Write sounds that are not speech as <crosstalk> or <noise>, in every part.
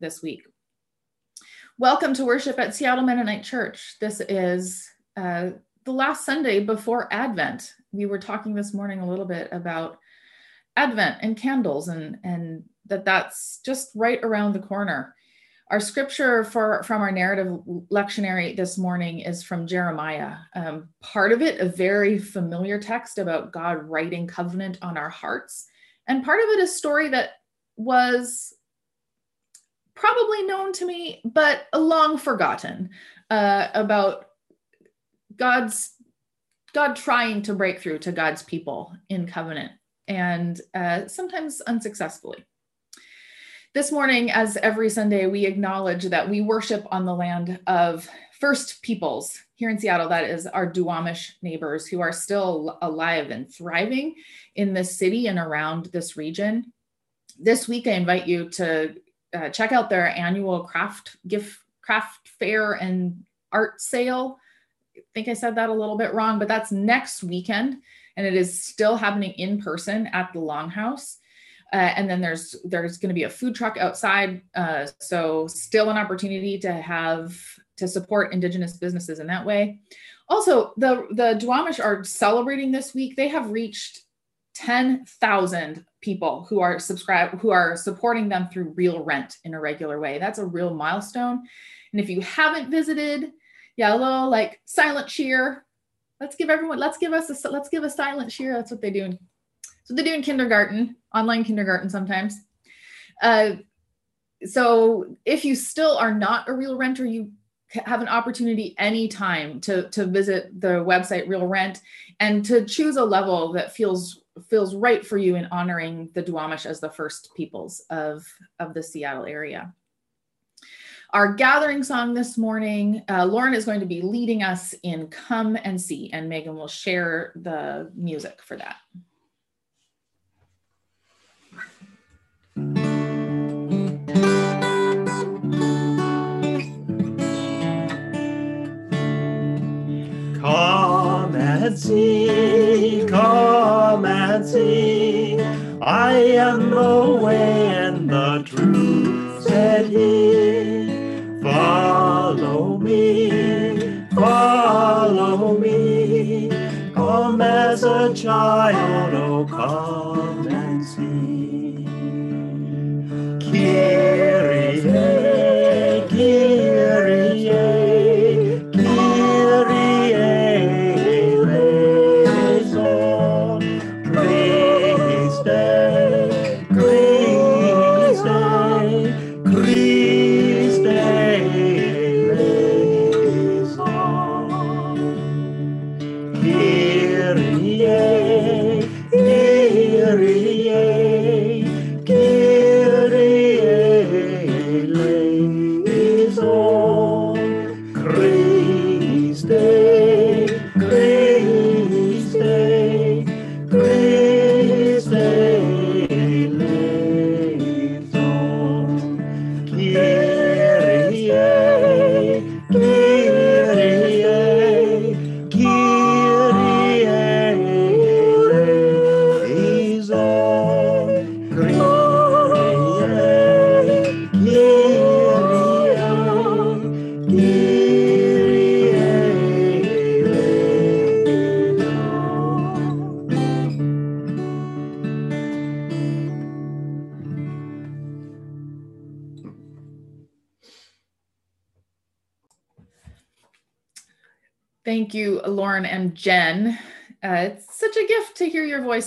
this week. Welcome to worship at Seattle Mennonite Church. This is uh, the last Sunday before Advent. We were talking this morning a little bit about Advent and candles, and and that that's just right around the corner. Our scripture for from our narrative lectionary this morning is from Jeremiah. Um, part of it, a very familiar text about God writing covenant on our hearts, and part of it, a story that was probably known to me, but long forgotten uh, about God's God trying to break through to God's people in covenant, and uh, sometimes unsuccessfully. This morning, as every Sunday, we acknowledge that we worship on the land of First Peoples here in Seattle. That is our Duwamish neighbors who are still alive and thriving in this city and around this region. This week, I invite you to uh, check out their annual craft gift craft fair and art sale. I think I said that a little bit wrong, but that's next weekend, and it is still happening in person at the Longhouse. Uh, and then there's there's going to be a food truck outside uh, so still an opportunity to have to support indigenous businesses in that way also the the duwamish are celebrating this week they have reached 10,000 people who are subscribed who are supporting them through real rent in a regular way. That's a real milestone. And if you haven't visited little like silent cheer let's give everyone let's give us a let's give a silent cheer. That's what they do so they do in kindergarten, online kindergarten sometimes. Uh, so if you still are not a real renter, you have an opportunity anytime to to visit the website Real Rent and to choose a level that feels feels right for you in honoring the Duwamish as the first peoples of of the Seattle area. Our gathering song this morning, uh, Lauren is going to be leading us in Come and See, and Megan will share the music for that. Come and see, see. I am the way and the truth, said he. Follow me, follow me. Come as a child, oh come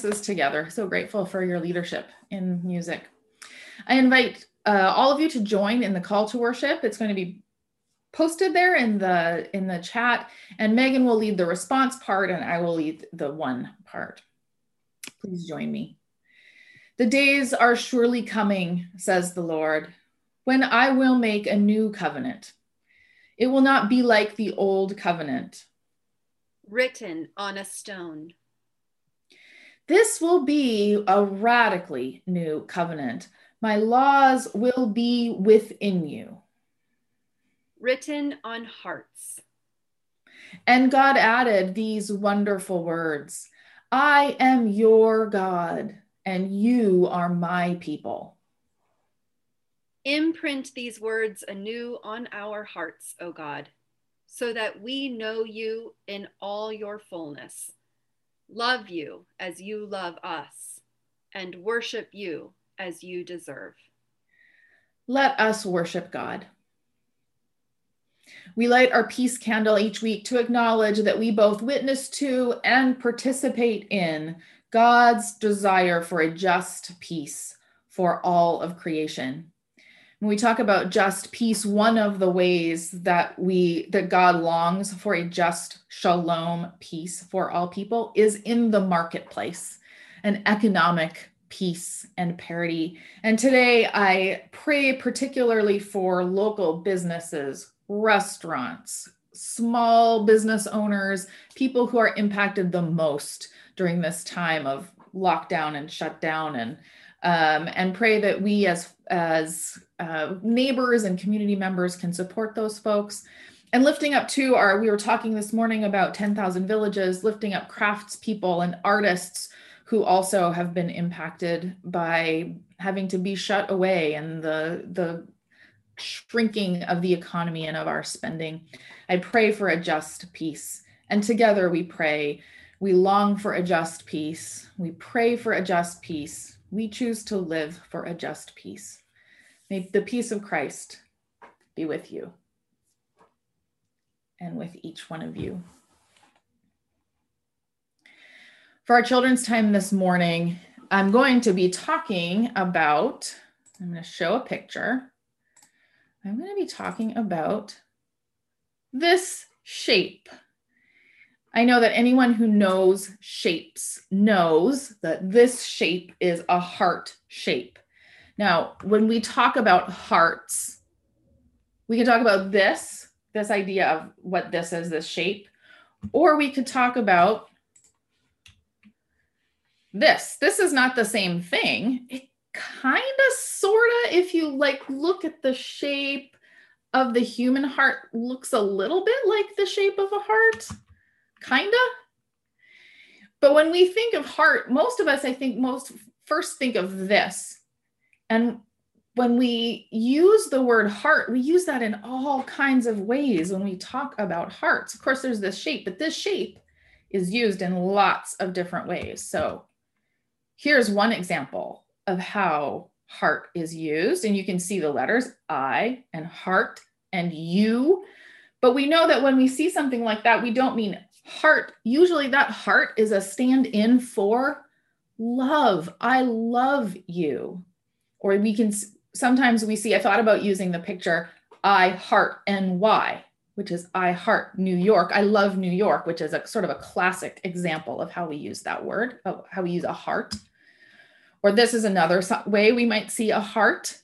together. So grateful for your leadership in music. I invite uh, all of you to join in the call to worship. It's going to be posted there in the in the chat, and Megan will lead the response part, and I will lead the one part. Please join me. The days are surely coming, says the Lord, when I will make a new covenant. It will not be like the old covenant written on a stone. This will be a radically new covenant. My laws will be within you. written on hearts. And God added these wonderful words I am your God, and you are my people. Imprint these words anew on our hearts, O God, so that we know you in all your fullness, love you as you love us, and worship you as you deserve. Let us worship God. We light our peace candle each week to acknowledge that we both witness to and participate in God's desire for a just peace for all of creation. When we talk about just peace, one of the ways that we that God longs for a just shalom peace for all people is in the marketplace, an economic peace and parity. And today I pray particularly for local businesses, restaurants, small business owners, people who are impacted the most during this time of lockdown and shutdown and um, and pray that we as as uh, neighbors and community members can support those folks and lifting up too our we were talking this morning about 10,000 villages lifting up craftspeople and artists who also have been impacted by having to be shut away and the the shrinking of the economy and of our spending. I pray for a just peace. And together we pray. We long for a just peace. We pray for a just peace. We choose to live for a just peace. May the peace of Christ be with you and with each one of you. For our children's time this morning, I'm going to be talking about, I'm going to show a picture. I'm going to be talking about this shape. I know that anyone who knows shapes knows that this shape is a heart shape. Now, when we talk about hearts, we can talk about this, this idea of what this is, this shape, or we could talk about this. This is not the same thing. It kind of sort of if you like look at the shape of the human heart looks a little bit like the shape of a heart kind of but when we think of heart most of us i think most first think of this and when we use the word heart we use that in all kinds of ways when we talk about hearts of course there's this shape but this shape is used in lots of different ways so here's one example of how heart is used. And you can see the letters I and heart and you. But we know that when we see something like that, we don't mean heart. Usually that heart is a stand in for love. I love you. Or we can sometimes we see, I thought about using the picture I heart NY, which is I heart New York. I love New York, which is a sort of a classic example of how we use that word, how we use a heart. Or this is another way we might see a heart.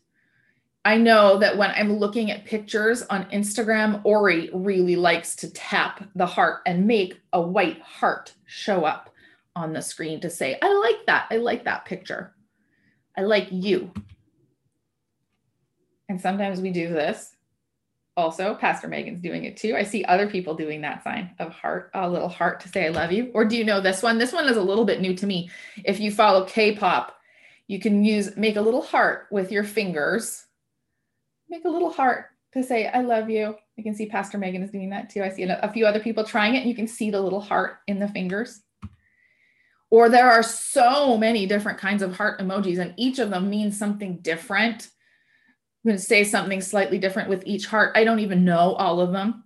I know that when I'm looking at pictures on Instagram, Ori really likes to tap the heart and make a white heart show up on the screen to say, I like that. I like that picture. I like you. And sometimes we do this. Also, Pastor Megan's doing it too. I see other people doing that sign of heart, a little heart to say I love you. Or do you know this one? This one is a little bit new to me. If you follow K pop, you can use make a little heart with your fingers. Make a little heart to say, I love you. I can see Pastor Megan is doing that too. I see a few other people trying it. And you can see the little heart in the fingers. Or there are so many different kinds of heart emojis, and each of them means something different. I'm going to say something slightly different with each heart. I don't even know all of them.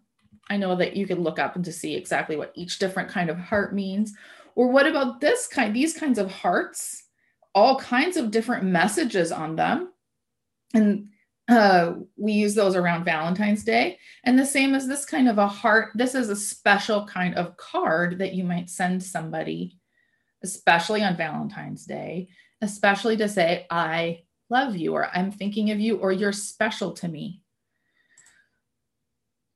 I know that you could look up and to see exactly what each different kind of heart means. Or what about this kind, these kinds of hearts? all kinds of different messages on them. And uh, we use those around Valentine's Day. And the same as this kind of a heart, this is a special kind of card that you might send somebody, especially on Valentine's Day, especially to say, I love you, or I'm thinking of you, or you're special to me.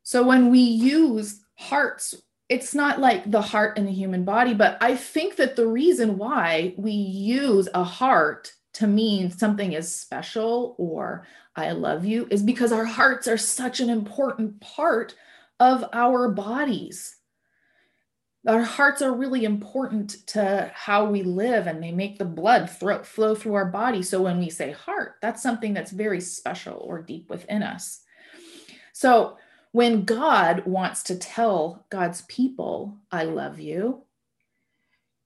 So when we use hearts it's not like the heart in the human body, but I think that the reason why we use a heart to mean something is special or I love you is because our hearts are such an important part of our bodies. Our hearts are really important to how we live and they make the blood flow through our body. So when we say heart, that's something that's very special or deep within us. So when God wants to tell God's people, I love you,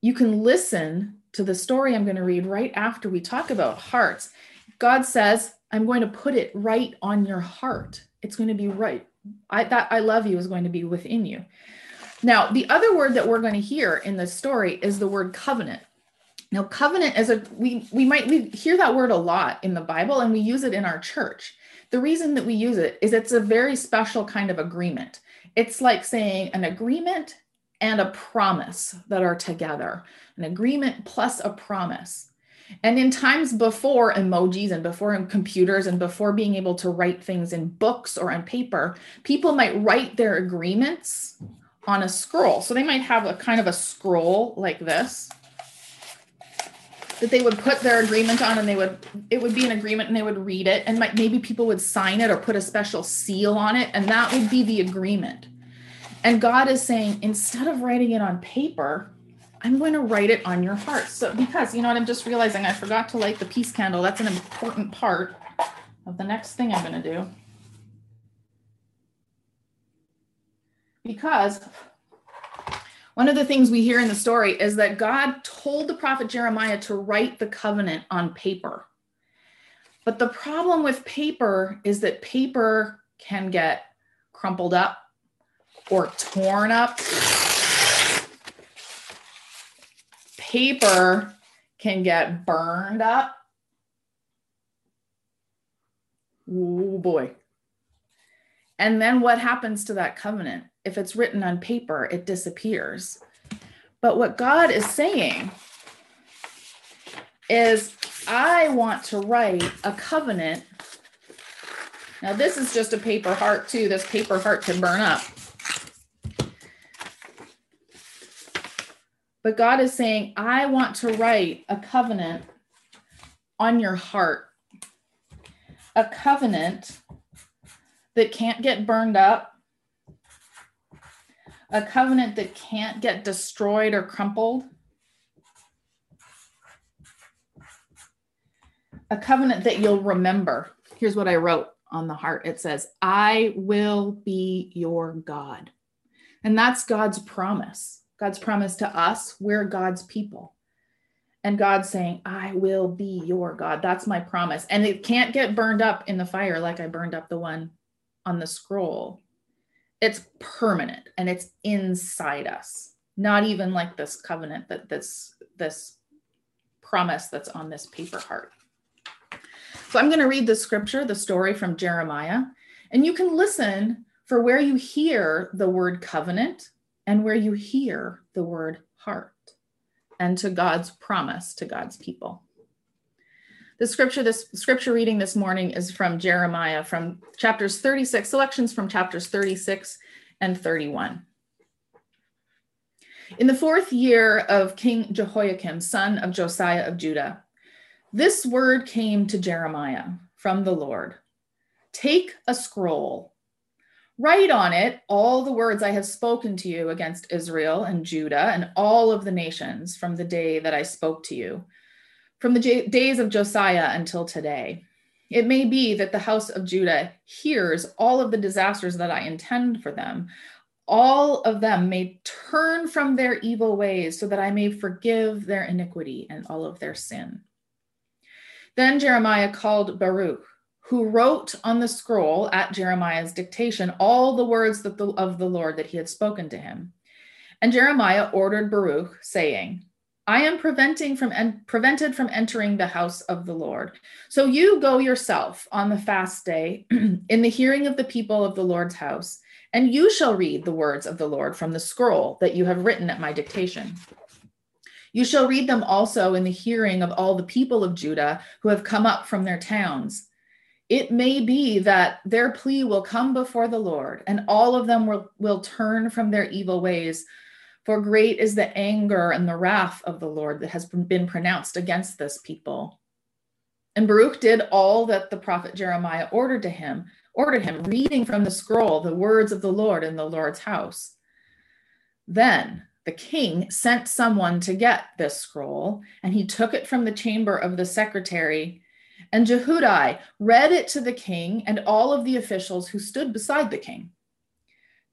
you can listen to the story I'm going to read right after we talk about hearts. God says, I'm going to put it right on your heart. It's going to be right. I that I love you is going to be within you. Now, the other word that we're going to hear in this story is the word covenant. Now, covenant is a we we might we hear that word a lot in the Bible and we use it in our church. The reason that we use it is it's a very special kind of agreement. It's like saying an agreement and a promise that are together, an agreement plus a promise. And in times before emojis and before computers and before being able to write things in books or on paper, people might write their agreements on a scroll. So they might have a kind of a scroll like this that they would put their agreement on and they would it would be an agreement and they would read it and might, maybe people would sign it or put a special seal on it and that would be the agreement. And God is saying instead of writing it on paper, I'm going to write it on your heart. So because you know what I'm just realizing I forgot to light the peace candle. That's an important part of the next thing I'm going to do. Because one of the things we hear in the story is that God told the prophet Jeremiah to write the covenant on paper. But the problem with paper is that paper can get crumpled up or torn up. Paper can get burned up. Oh boy. And then what happens to that covenant? If it's written on paper, it disappears. But what God is saying is, I want to write a covenant. Now, this is just a paper heart, too. This paper heart can burn up. But God is saying, I want to write a covenant on your heart. A covenant that can't get burned up, a covenant that can't get destroyed or crumpled, a covenant that you'll remember. Here's what I wrote on the heart it says, I will be your God. And that's God's promise. God's promise to us, we're God's people. And God's saying, I will be your God. That's my promise. And it can't get burned up in the fire like I burned up the one on the scroll, it's permanent and it's inside us. Not even like this covenant that this this promise that's on this paper heart. So I'm going to read the scripture, the story from Jeremiah, and you can listen for where you hear the word covenant and where you hear the word heart and to God's promise to God's people. The scripture, this scripture reading this morning is from Jeremiah, from chapters 36, selections from chapters 36 and 31. In the fourth year of King Jehoiakim, son of Josiah of Judah, this word came to Jeremiah from the Lord Take a scroll, write on it all the words I have spoken to you against Israel and Judah and all of the nations from the day that I spoke to you from the j- days of Josiah until today. It may be that the house of Judah hears all of the disasters that I intend for them. All of them may turn from their evil ways so that I may forgive their iniquity and all of their sin. Then Jeremiah called Baruch, who wrote on the scroll at Jeremiah's dictation all the words the, of the Lord that he had spoken to him. And Jeremiah ordered Baruch, saying, I am preventing from en- prevented from entering the house of the Lord. So you go yourself on the fast day <clears throat> in the hearing of the people of the Lord's house, and you shall read the words of the Lord from the scroll that you have written at my dictation. You shall read them also in the hearing of all the people of Judah who have come up from their towns. It may be that their plea will come before the Lord, and all of them will, will turn from their evil ways for great is the anger and the wrath of the Lord that has been pronounced against this people. And Baruch did all that the prophet Jeremiah ordered to him, ordered him, reading from the scroll the words of the Lord in the Lord's house. Then the king sent someone to get this scroll, and he took it from the chamber of the secretary. And Jehudi read it to the king and all of the officials who stood beside the king.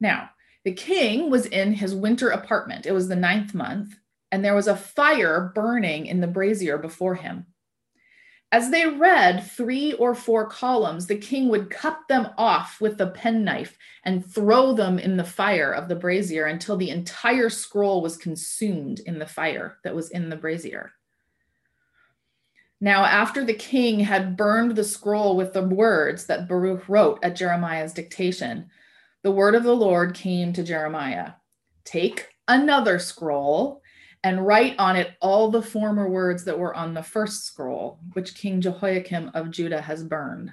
Now, the king was in his winter apartment. It was the ninth month, and there was a fire burning in the brazier before him. As they read three or four columns, the king would cut them off with the penknife and throw them in the fire of the brazier until the entire scroll was consumed in the fire that was in the brazier. Now, after the king had burned the scroll with the words that Baruch wrote at Jeremiah's dictation, the word of the Lord came to Jeremiah Take another scroll and write on it all the former words that were on the first scroll, which King Jehoiakim of Judah has burned.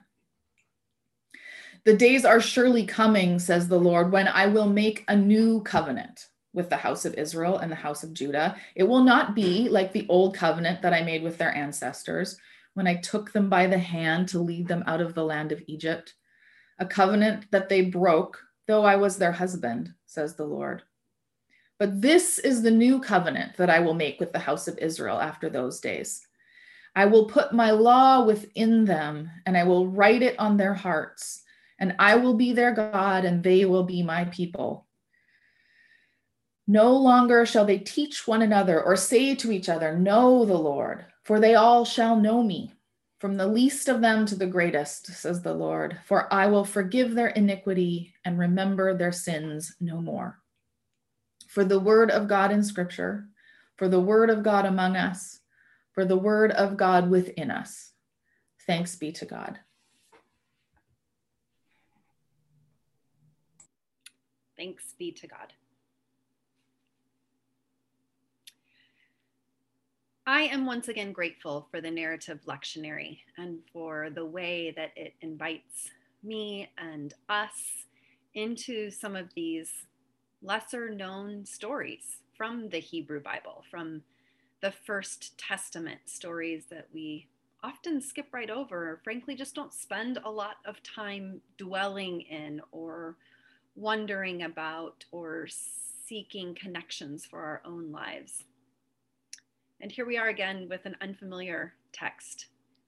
The days are surely coming, says the Lord, when I will make a new covenant with the house of Israel and the house of Judah. It will not be like the old covenant that I made with their ancestors when I took them by the hand to lead them out of the land of Egypt, a covenant that they broke, though I was their husband, says the Lord. But this is the new covenant that I will make with the house of Israel after those days. I will put my law within them, and I will write it on their hearts, and I will be their God, and they will be my people. No longer shall they teach one another or say to each other, Know the Lord, for they all shall know me, from the least of them to the greatest, says the Lord. For I will forgive their iniquity and remember their sins no more for the word of God in scripture, for the word of God among us, for the word of God within us. Thanks be to God. Thanks be to God. I am once again grateful for the narrative lectionary and for the way that it invites me and us into some of these lesser known stories from the Hebrew Bible, from the First Testament stories that we often skip right over, or frankly, just don't spend a lot of time dwelling in or wondering about or seeking connections for our own lives. And here we are again with an unfamiliar text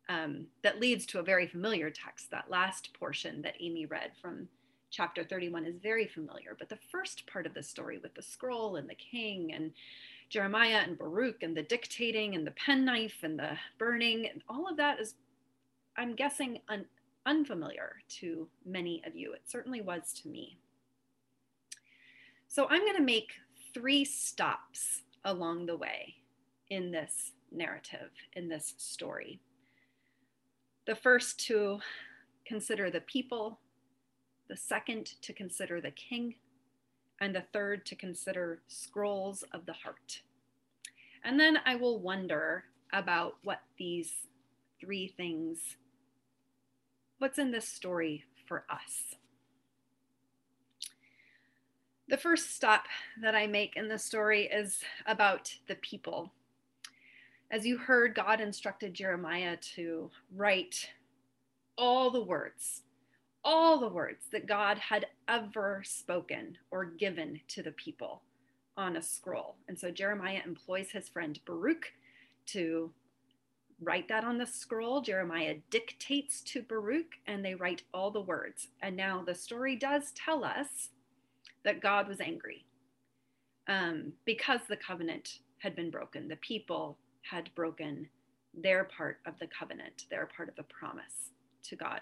um, that leads to a very familiar text, that last portion that Amy read from chapter 31 is very familiar, but the first part of the story with the scroll and the king and Jeremiah and Baruch and the dictating and the penknife and the burning, all of that is, I'm guessing, un- unfamiliar to many of you. It certainly was to me. So I'm going to make three stops along the way in this narrative, in this story. The first to consider the people the second to consider the king, and the third to consider scrolls of the heart. And then I will wonder about what these three things, what's in this story for us. The first stop that I make in the story is about the people. As you heard, God instructed Jeremiah to write all the words all the words that God had ever spoken or given to the people on a scroll. And so Jeremiah employs his friend Baruch to write that on the scroll. Jeremiah dictates to Baruch and they write all the words. And now the story does tell us that God was angry um, because the covenant had been broken. The people had broken their part of the covenant, their part of the promise to God.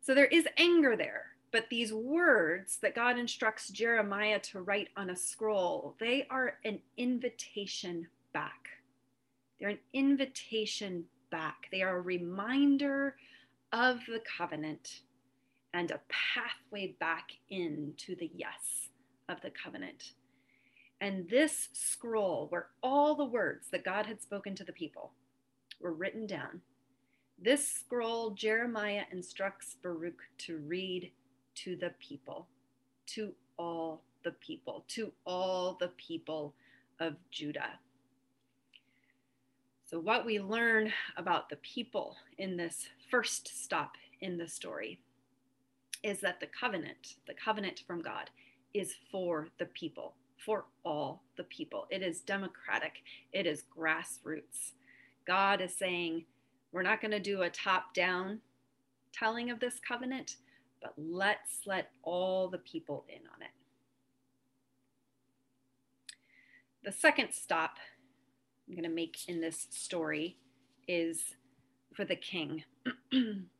So there is anger there. But these words that God instructs Jeremiah to write on a scroll, they are an invitation back. They're an invitation back. They are a reminder of the covenant and a pathway back into the yes of the covenant. And this scroll, where all the words that God had spoken to the people were written down, this scroll Jeremiah instructs Baruch to read to the people, to all the people, to all the people of Judah. So, what we learn about the people in this first stop in the story is that the covenant, the covenant from God, is for the people, for all the people. It is democratic, it is grassroots. God is saying, we're not going to do a top down telling of this covenant, but let's let all the people in on it. The second stop I'm going to make in this story is for the king. <clears throat>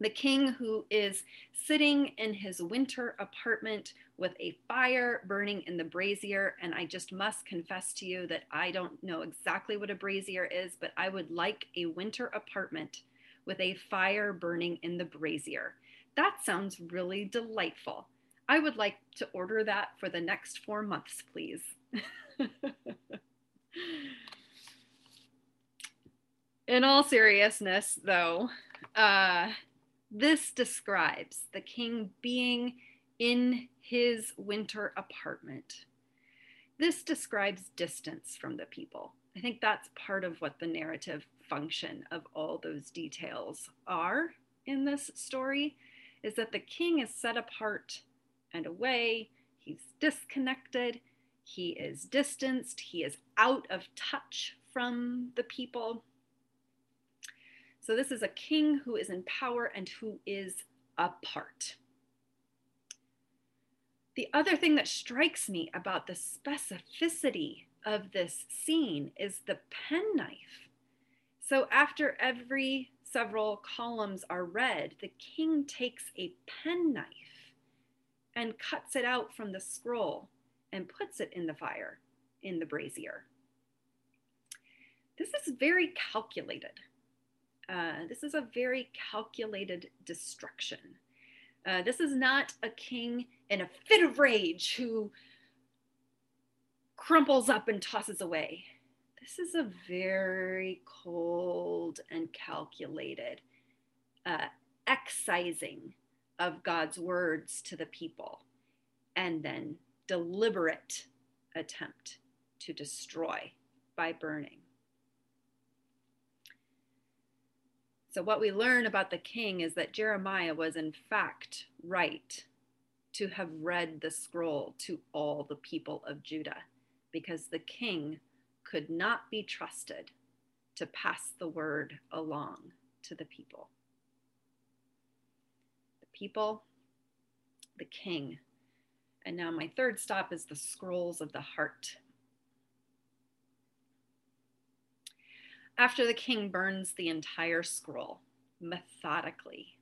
the king who is sitting in his winter apartment with a fire burning in the brazier. And I just must confess to you that I don't know exactly what a brazier is, but I would like a winter apartment with a fire burning in the brazier. That sounds really delightful. I would like to order that for the next four months, please. <laughs> in all seriousness, though, uh, this describes the king being in his winter apartment. This describes distance from the people. I think that's part of what the narrative function of all those details are in this story is that the king is set apart and away. He's disconnected. He is distanced. He is out of touch from the people. So this is a king who is in power and who is apart. The other thing that strikes me about the specificity of this scene is the penknife. So after every several columns are read, the king takes a penknife and cuts it out from the scroll and puts it in the fire in the brazier. This is very calculated. Uh, this is a very calculated destruction. Uh, this is not a king in a fit of rage who crumples up and tosses away. This is a very cold and calculated uh, excising of God's words to the people and then deliberate attempt to destroy by burning. So, what we learn about the king is that Jeremiah was, in fact, right to have read the scroll to all the people of Judah, because the king could not be trusted to pass the word along to the people. The people, the king. And now, my third stop is the scrolls of the heart. After the king burns the entire scroll methodically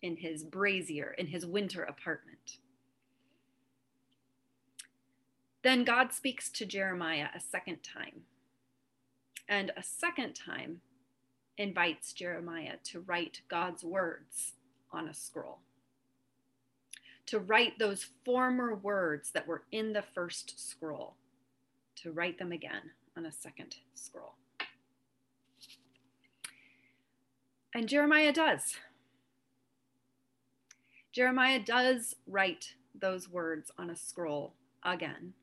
in his brazier, in his winter apartment. Then God speaks to Jeremiah a second time, and a second time invites Jeremiah to write God's words on a scroll, to write those former words that were in the first scroll, to write them again on a second scroll. And Jeremiah does. Jeremiah does write those words on a scroll again.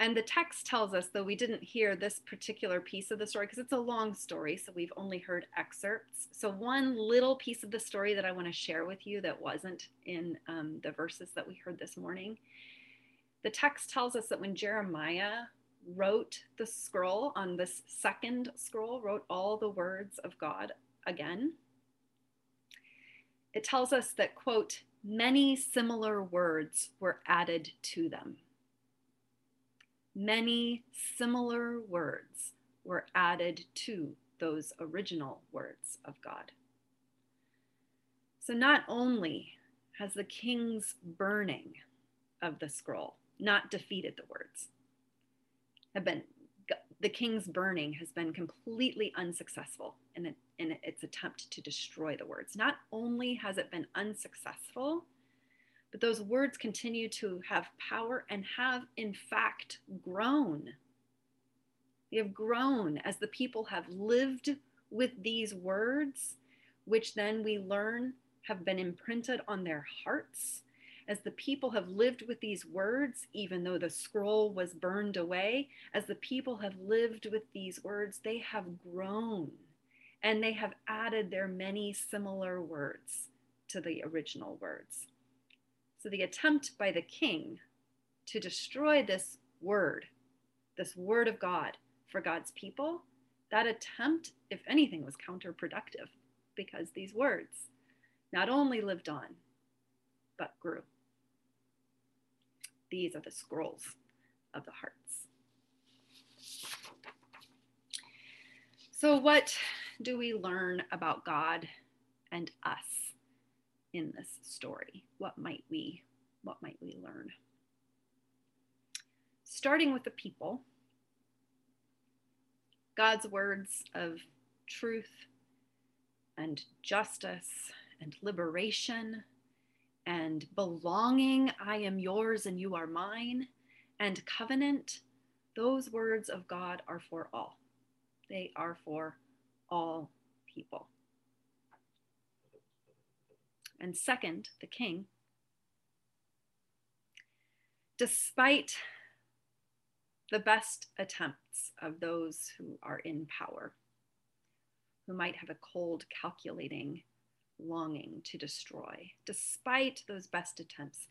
And the text tells us, though we didn't hear this particular piece of the story, because it's a long story, so we've only heard excerpts. So, one little piece of the story that I want to share with you that wasn't in um, the verses that we heard this morning. The text tells us that when Jeremiah wrote the scroll on this second scroll, wrote all the words of God again. It tells us that, quote, many similar words were added to them. Many similar words were added to those original words of God. So not only has the king's burning of the scroll not defeated the words, have been the king's burning has been completely unsuccessful in, it, in its attempt to destroy the words. Not only has it been unsuccessful, but those words continue to have power and have, in fact, grown. They have grown as the people have lived with these words, which then we learn have been imprinted on their hearts as the people have lived with these words, even though the scroll was burned away, as the people have lived with these words, they have grown and they have added their many similar words to the original words. So the attempt by the king to destroy this word, this word of God for God's people, that attempt, if anything, was counterproductive because these words not only lived on, but grew. These are the scrolls of the hearts. So, what do we learn about God and us in this story? What might we what might we learn? Starting with the people, God's words of truth and justice and liberation and belonging, I am yours and you are mine, and covenant, those words of God are for all. They are for all people. And second, the king, despite the best attempts of those who are in power, who might have a cold, calculating longing to destroy. Despite those best attempts,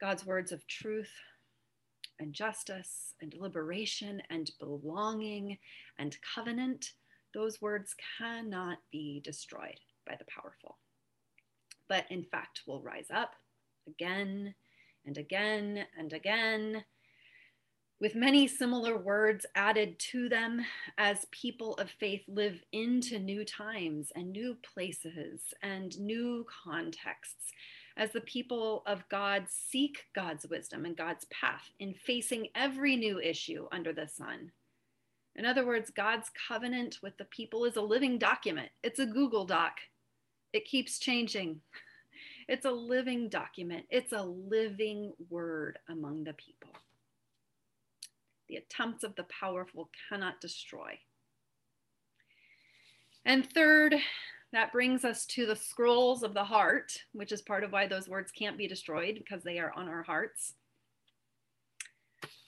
God's words of truth and justice and liberation and belonging and covenant, those words cannot be destroyed by the powerful. But in fact, will rise up again and again and again with many similar words added to them as people of faith live into new times and new places and new contexts, as the people of God seek God's wisdom and God's path in facing every new issue under the sun. In other words, God's covenant with the people is a living document, it's a Google Doc. It keeps changing. <laughs> It's a living document, it's a living word among the people. The attempts of the powerful cannot destroy. And third, that brings us to the scrolls of the heart, which is part of why those words can't be destroyed because they are on our hearts.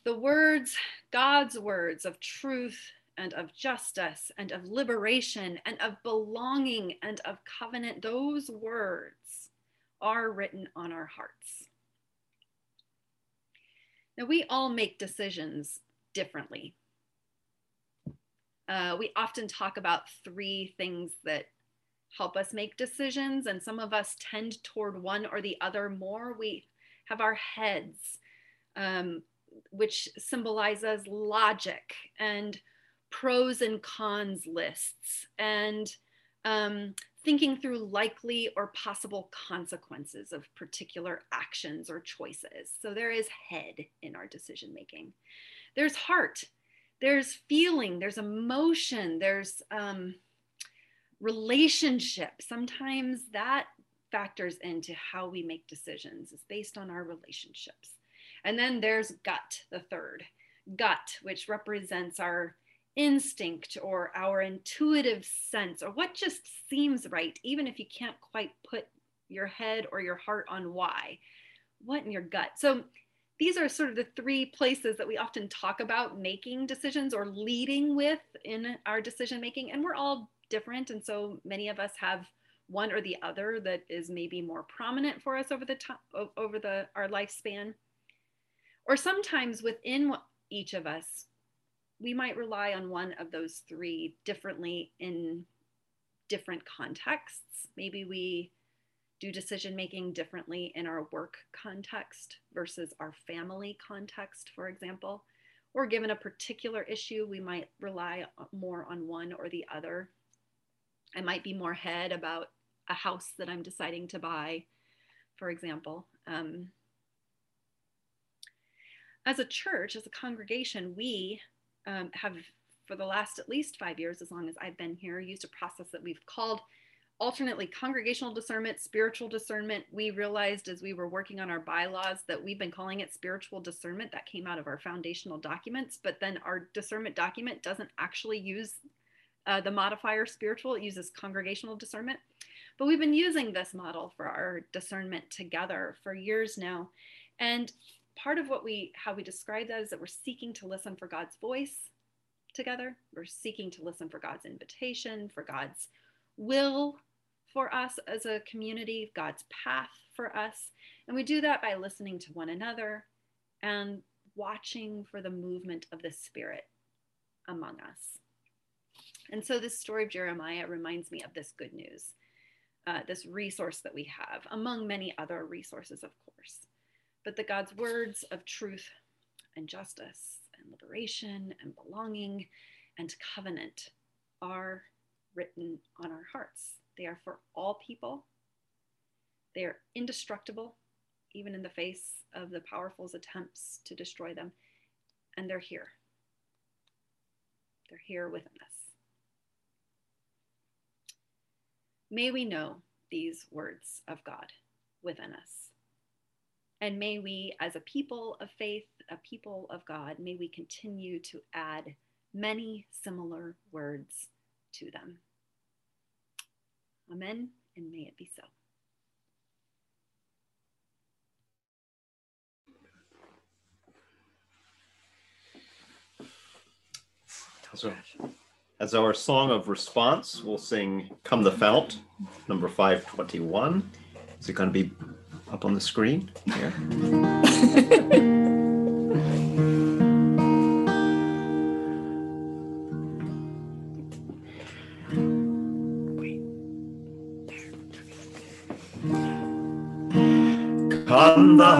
The words, God's words of truth and of justice and of liberation and of belonging and of covenant, those words are written on our hearts. Now, we all make decisions differently. Uh, we often talk about three things that help us make decisions, and some of us tend toward one or the other more. We have our heads, um, which symbolizes logic and pros and cons lists and um, thinking through likely or possible consequences of particular actions or choices. So there is head in our decision making there's heart, there's feeling, there's emotion, there's um, relationship. Sometimes that factors into how we make decisions, is based on our relationships. And then there's gut, the third gut, which represents our instinct or our intuitive sense or what just seems right, even if you can't quite put your head or your heart on why. What in your gut? So these are sort of the three places that we often talk about making decisions or leading with in our decision making. And we're all different. And so many of us have one or the other that is maybe more prominent for us over the time over the our lifespan. Or sometimes within each of us, we might rely on one of those three differently in different contexts. Maybe we do decision making differently in our work context versus our family context, for example. Or given a particular issue, we might rely more on one or the other. I might be more head about a house that I'm deciding to buy, for example. Um, as a church, as a congregation, we um, have, for the last at least five years, as long as I've been here, used a process that we've called alternately congregational discernment, spiritual discernment. We realized as we were working on our bylaws that we've been calling it spiritual discernment. That came out of our foundational documents, but then our discernment document doesn't actually use uh, the modifier spiritual, it uses congregational discernment. But we've been using this model for our discernment together for years now. And part of what we how we describe that is that we're seeking to listen for God's voice together. We're seeking to listen for God's invitation, for God's will for us as a community, God's path for us. And we do that by listening to one another and watching for the movement of the Spirit among us. And so, this story of Jeremiah reminds me of this good news, uh, this resource that we have, among many other resources, of course. But the God's words of truth and justice and liberation and belonging and covenant are written on our hearts. They are for all people, they are indestructible, even in the face of the powerful's attempts to destroy them. And they're here. They're here within us. May we know these words of God within us. And may we, as a people of faith, a people of God, may we continue to add many similar words to them. Amen, and may it be so. So, as our song of response, we'll sing Come Thou Fount, number 521. Is it going to be up on the screen here? <laughs>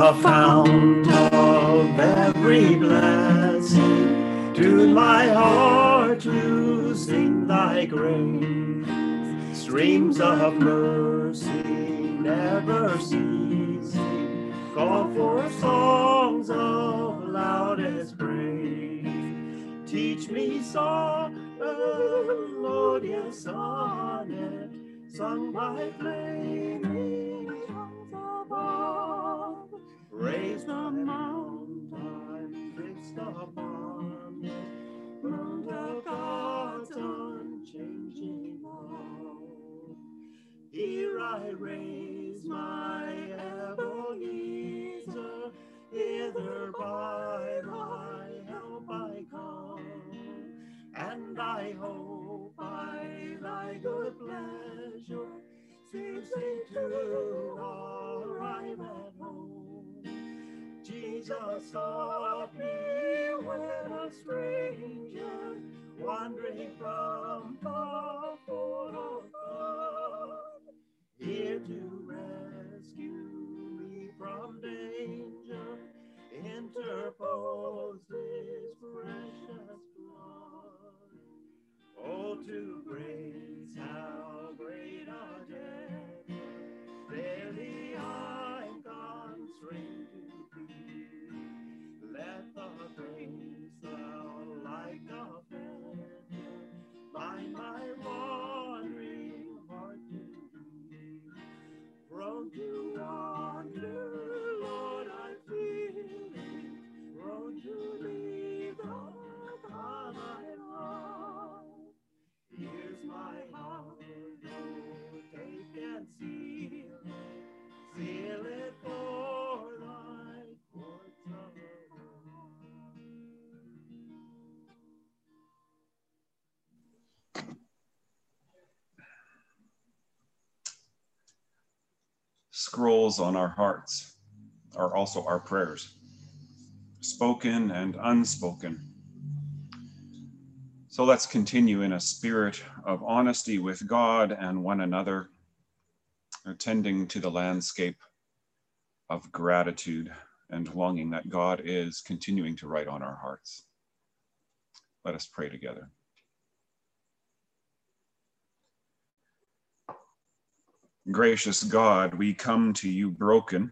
the fount of every blessing, to my heart to sing thy grace. Streams of mercy never ceasing, call for songs of loudest praise. Teach me song, melodious sonnet, sung by flaming Raise the mountain fixed the it, burnt of God's unchanging love. Here I raise my Ebenezer, hither by thy help I come, and I hope by thy good pleasure safely to arrive at home. Jesus sought me when a stranger, wandering from the scrolls on our hearts are also our prayers, spoken and unspoken. So let's continue in a spirit of honesty with God and one another, attending to the landscape of gratitude and longing that God is continuing to write on our hearts. Let us pray together. Gracious God, we come to you broken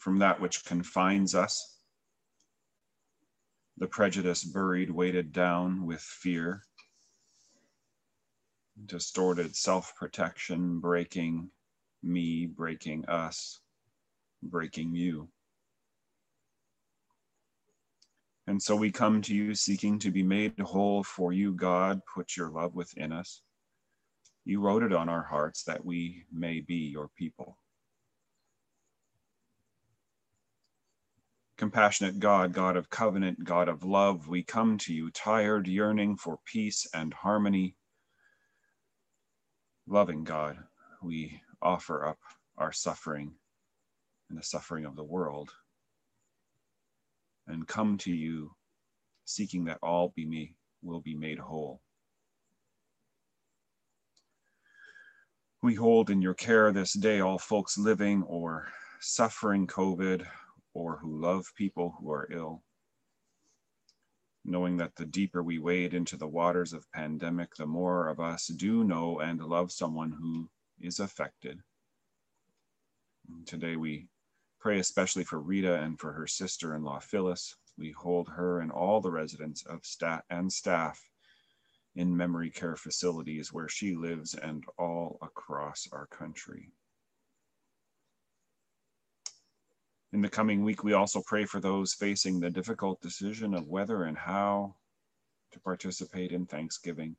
from that which confines us, the prejudice buried, weighted down with fear, distorted self protection, breaking me, breaking us, breaking you. And so we come to you seeking to be made whole for you, God. Put your love within us. You wrote it on our hearts that we may be your people. Compassionate God, God of covenant, God of love, we come to you tired, yearning for peace and harmony. Loving God, we offer up our suffering and the suffering of the world and come to you, seeking that all be me will be made whole. We hold in your care this day all folks living or suffering COVID or who love people who are ill. Knowing that the deeper we wade into the waters of pandemic, the more of us do know and love someone who is affected. Today we pray especially for Rita and for her sister-in-law Phyllis. We hold her and all the residents of staff and staff in memory care facilities where she lives and all across our country. In the coming week, we also pray for those facing the difficult decision of whether and how to participate in Thanksgiving.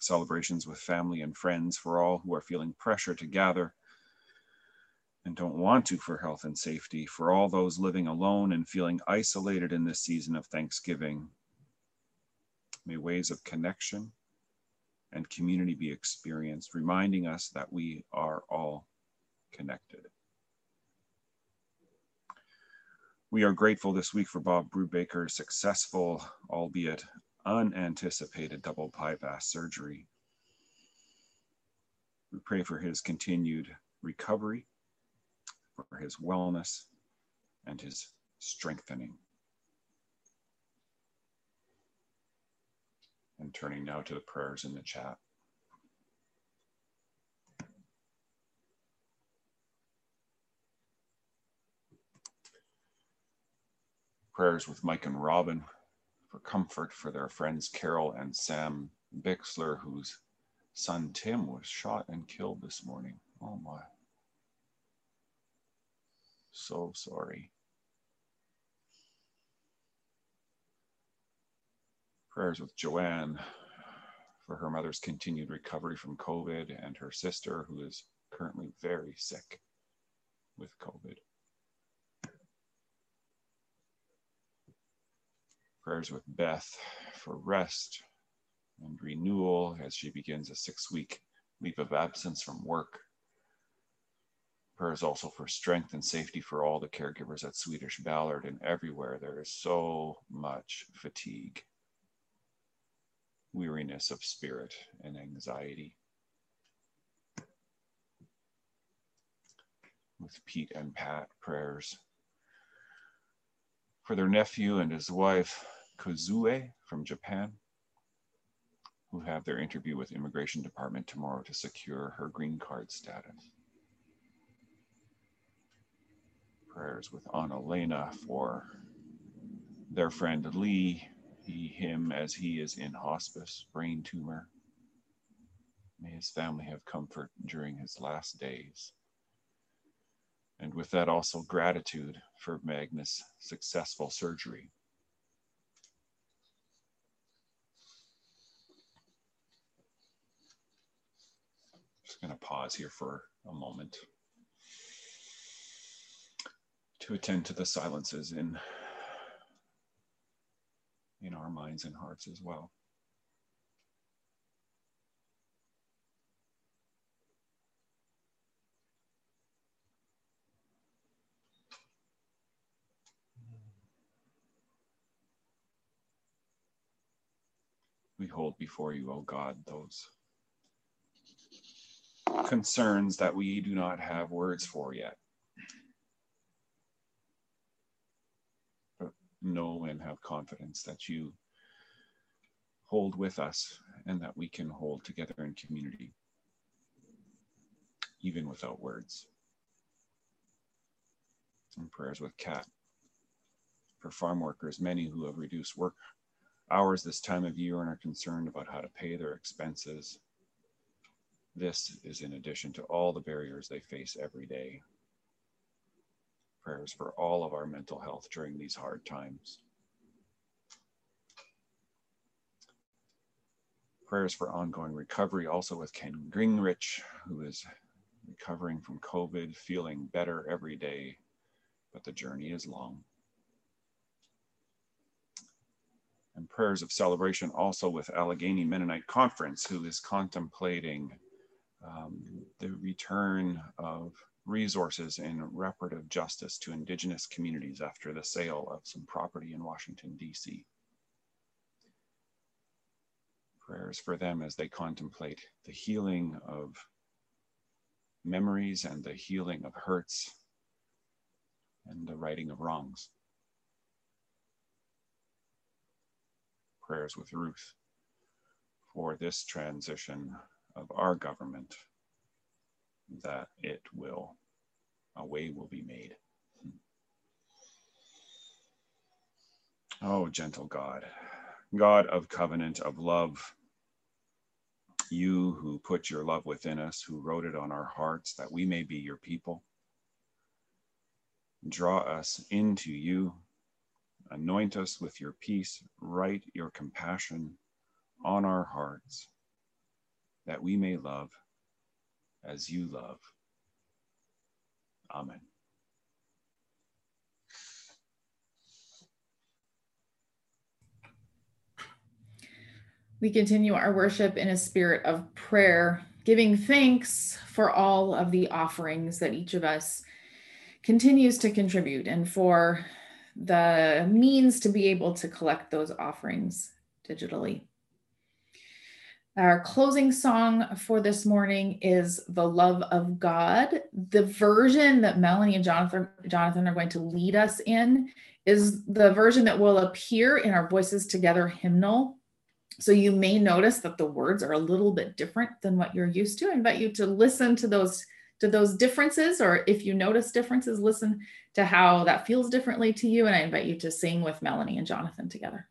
Celebrations with family and friends for all who are feeling pressure to gather and don't want to for health and safety, for all those living alone and feeling isolated in this season of Thanksgiving, May ways of connection and community be experienced, reminding us that we are all connected. We are grateful this week for Bob Brubaker's successful, albeit unanticipated, double bypass surgery. We pray for his continued recovery, for his wellness, and his strengthening. And turning now to the prayers in the chat. Prayers with Mike and Robin for comfort for their friends Carol and Sam Bixler, whose son Tim was shot and killed this morning. Oh my. So sorry. Prayers with Joanne for her mother's continued recovery from COVID and her sister, who is currently very sick with COVID. Prayers with Beth for rest and renewal as she begins a six week leave of absence from work. Prayers also for strength and safety for all the caregivers at Swedish Ballard and everywhere. There is so much fatigue weariness of spirit and anxiety. With Pete and Pat prayers for their nephew and his wife, Kozue from Japan, who have their interview with Immigration Department tomorrow to secure her green card status. Prayers with Anna Lena for their friend Lee he, him as he is in hospice, brain tumor. May his family have comfort during his last days. And with that, also gratitude for Magnus' successful surgery. Just going to pause here for a moment to attend to the silences in in our minds and hearts as well. We hold before you, O oh God, those concerns that we do not have words for yet. Know and have confidence that you hold with us and that we can hold together in community, even without words. And prayers with Kat. For farm workers, many who have reduced work hours this time of year and are concerned about how to pay their expenses. This is in addition to all the barriers they face every day prayers for all of our mental health during these hard times. Prayers for ongoing recovery, also with Ken Gingrich, who is recovering from COVID, feeling better every day, but the journey is long. And prayers of celebration also with Allegheny Mennonite Conference, who is contemplating um, the return of resources in reparative justice to Indigenous communities after the sale of some property in Washington, D.C. Prayers for them as they contemplate the healing of memories and the healing of hurts and the righting of wrongs. Prayers with Ruth for this transition of our government that it will, a way will be made. Oh, gentle God, God of covenant, of love, you who put your love within us, who wrote it on our hearts that we may be your people. Draw us into you, anoint us with your peace, write your compassion on our hearts, that we may love as you love. Amen. We continue our worship in a spirit of prayer, giving thanks for all of the offerings that each of us continues to contribute and for the means to be able to collect those offerings digitally. Our closing song for this morning is The Love of God. The version that Melanie and Jonathan, Jonathan are going to lead us in is the version that will appear in our Voices Together hymnal. So you may notice that the words are a little bit different than what you're used to. I invite you to listen to those to those differences, or if you notice differences, listen to how that feels differently to you. And I invite you to sing with Melanie and Jonathan together.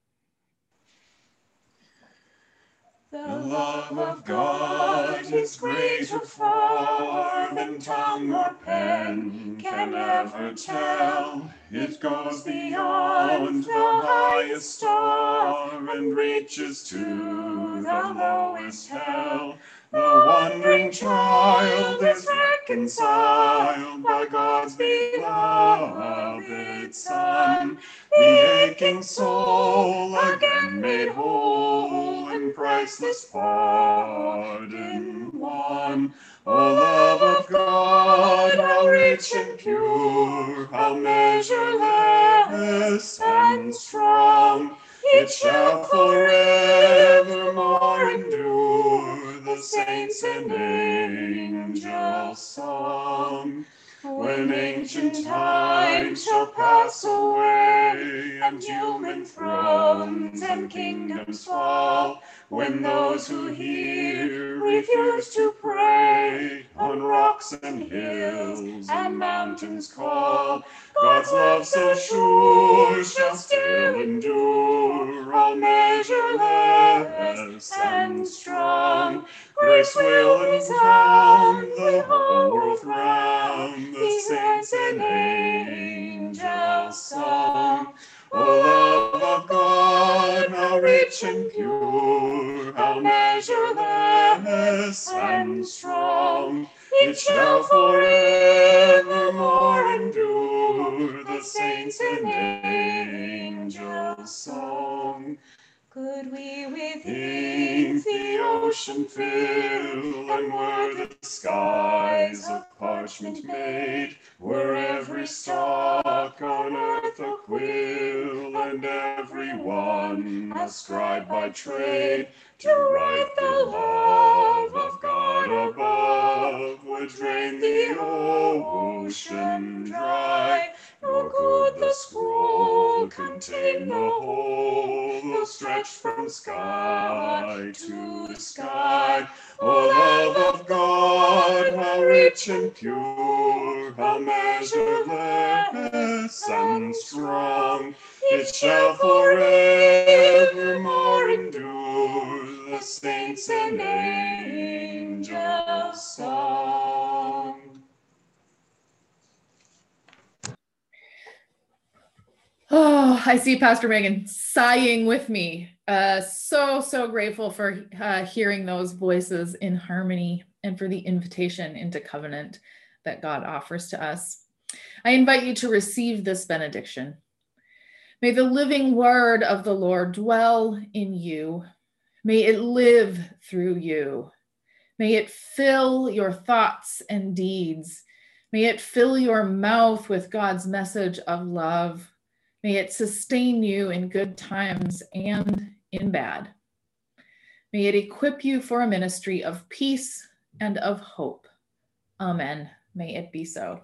The love of God is greater far than tongue or pen can ever tell. It goes beyond the highest star and reaches to the lowest hell. The wandering child is reconciled by God's beloved Son. The aching soul again made whole priceless pardon won. O love of God, how rich and pure, how measureless and strong, it shall forevermore endure the saints and angels' song. When ancient times shall pass away, and human thrones and kingdoms fall, when those who hear refuse to pray, on rocks and hills and mountains call, God's love so sure shall still endure, all measureless and strong. Grace will endow the whole world round, the saints and angels' song. O love of God, how rich and pure, how measureless and strong, it shall forevermore endure the saints and angels' song. Could we with ink the ocean fill, and were the skies of parchment made, were every stalk on earth a quill, and every one a scribe by trade, to write the love of God above, would drain the ocean dry, nor could the scroll contain the whole, stretched from sky to sky. O love of God, how rich and pure, how measureless and strong, it shall forevermore endure the saints and angels' song. Oh, I see Pastor Megan sighing with me. Uh, so, so grateful for uh, hearing those voices in harmony and for the invitation into covenant that God offers to us. I invite you to receive this benediction. May the living word of the Lord dwell in you. May it live through you. May it fill your thoughts and deeds. May it fill your mouth with God's message of love. May it sustain you in good times and in bad. May it equip you for a ministry of peace and of hope. Amen. May it be so.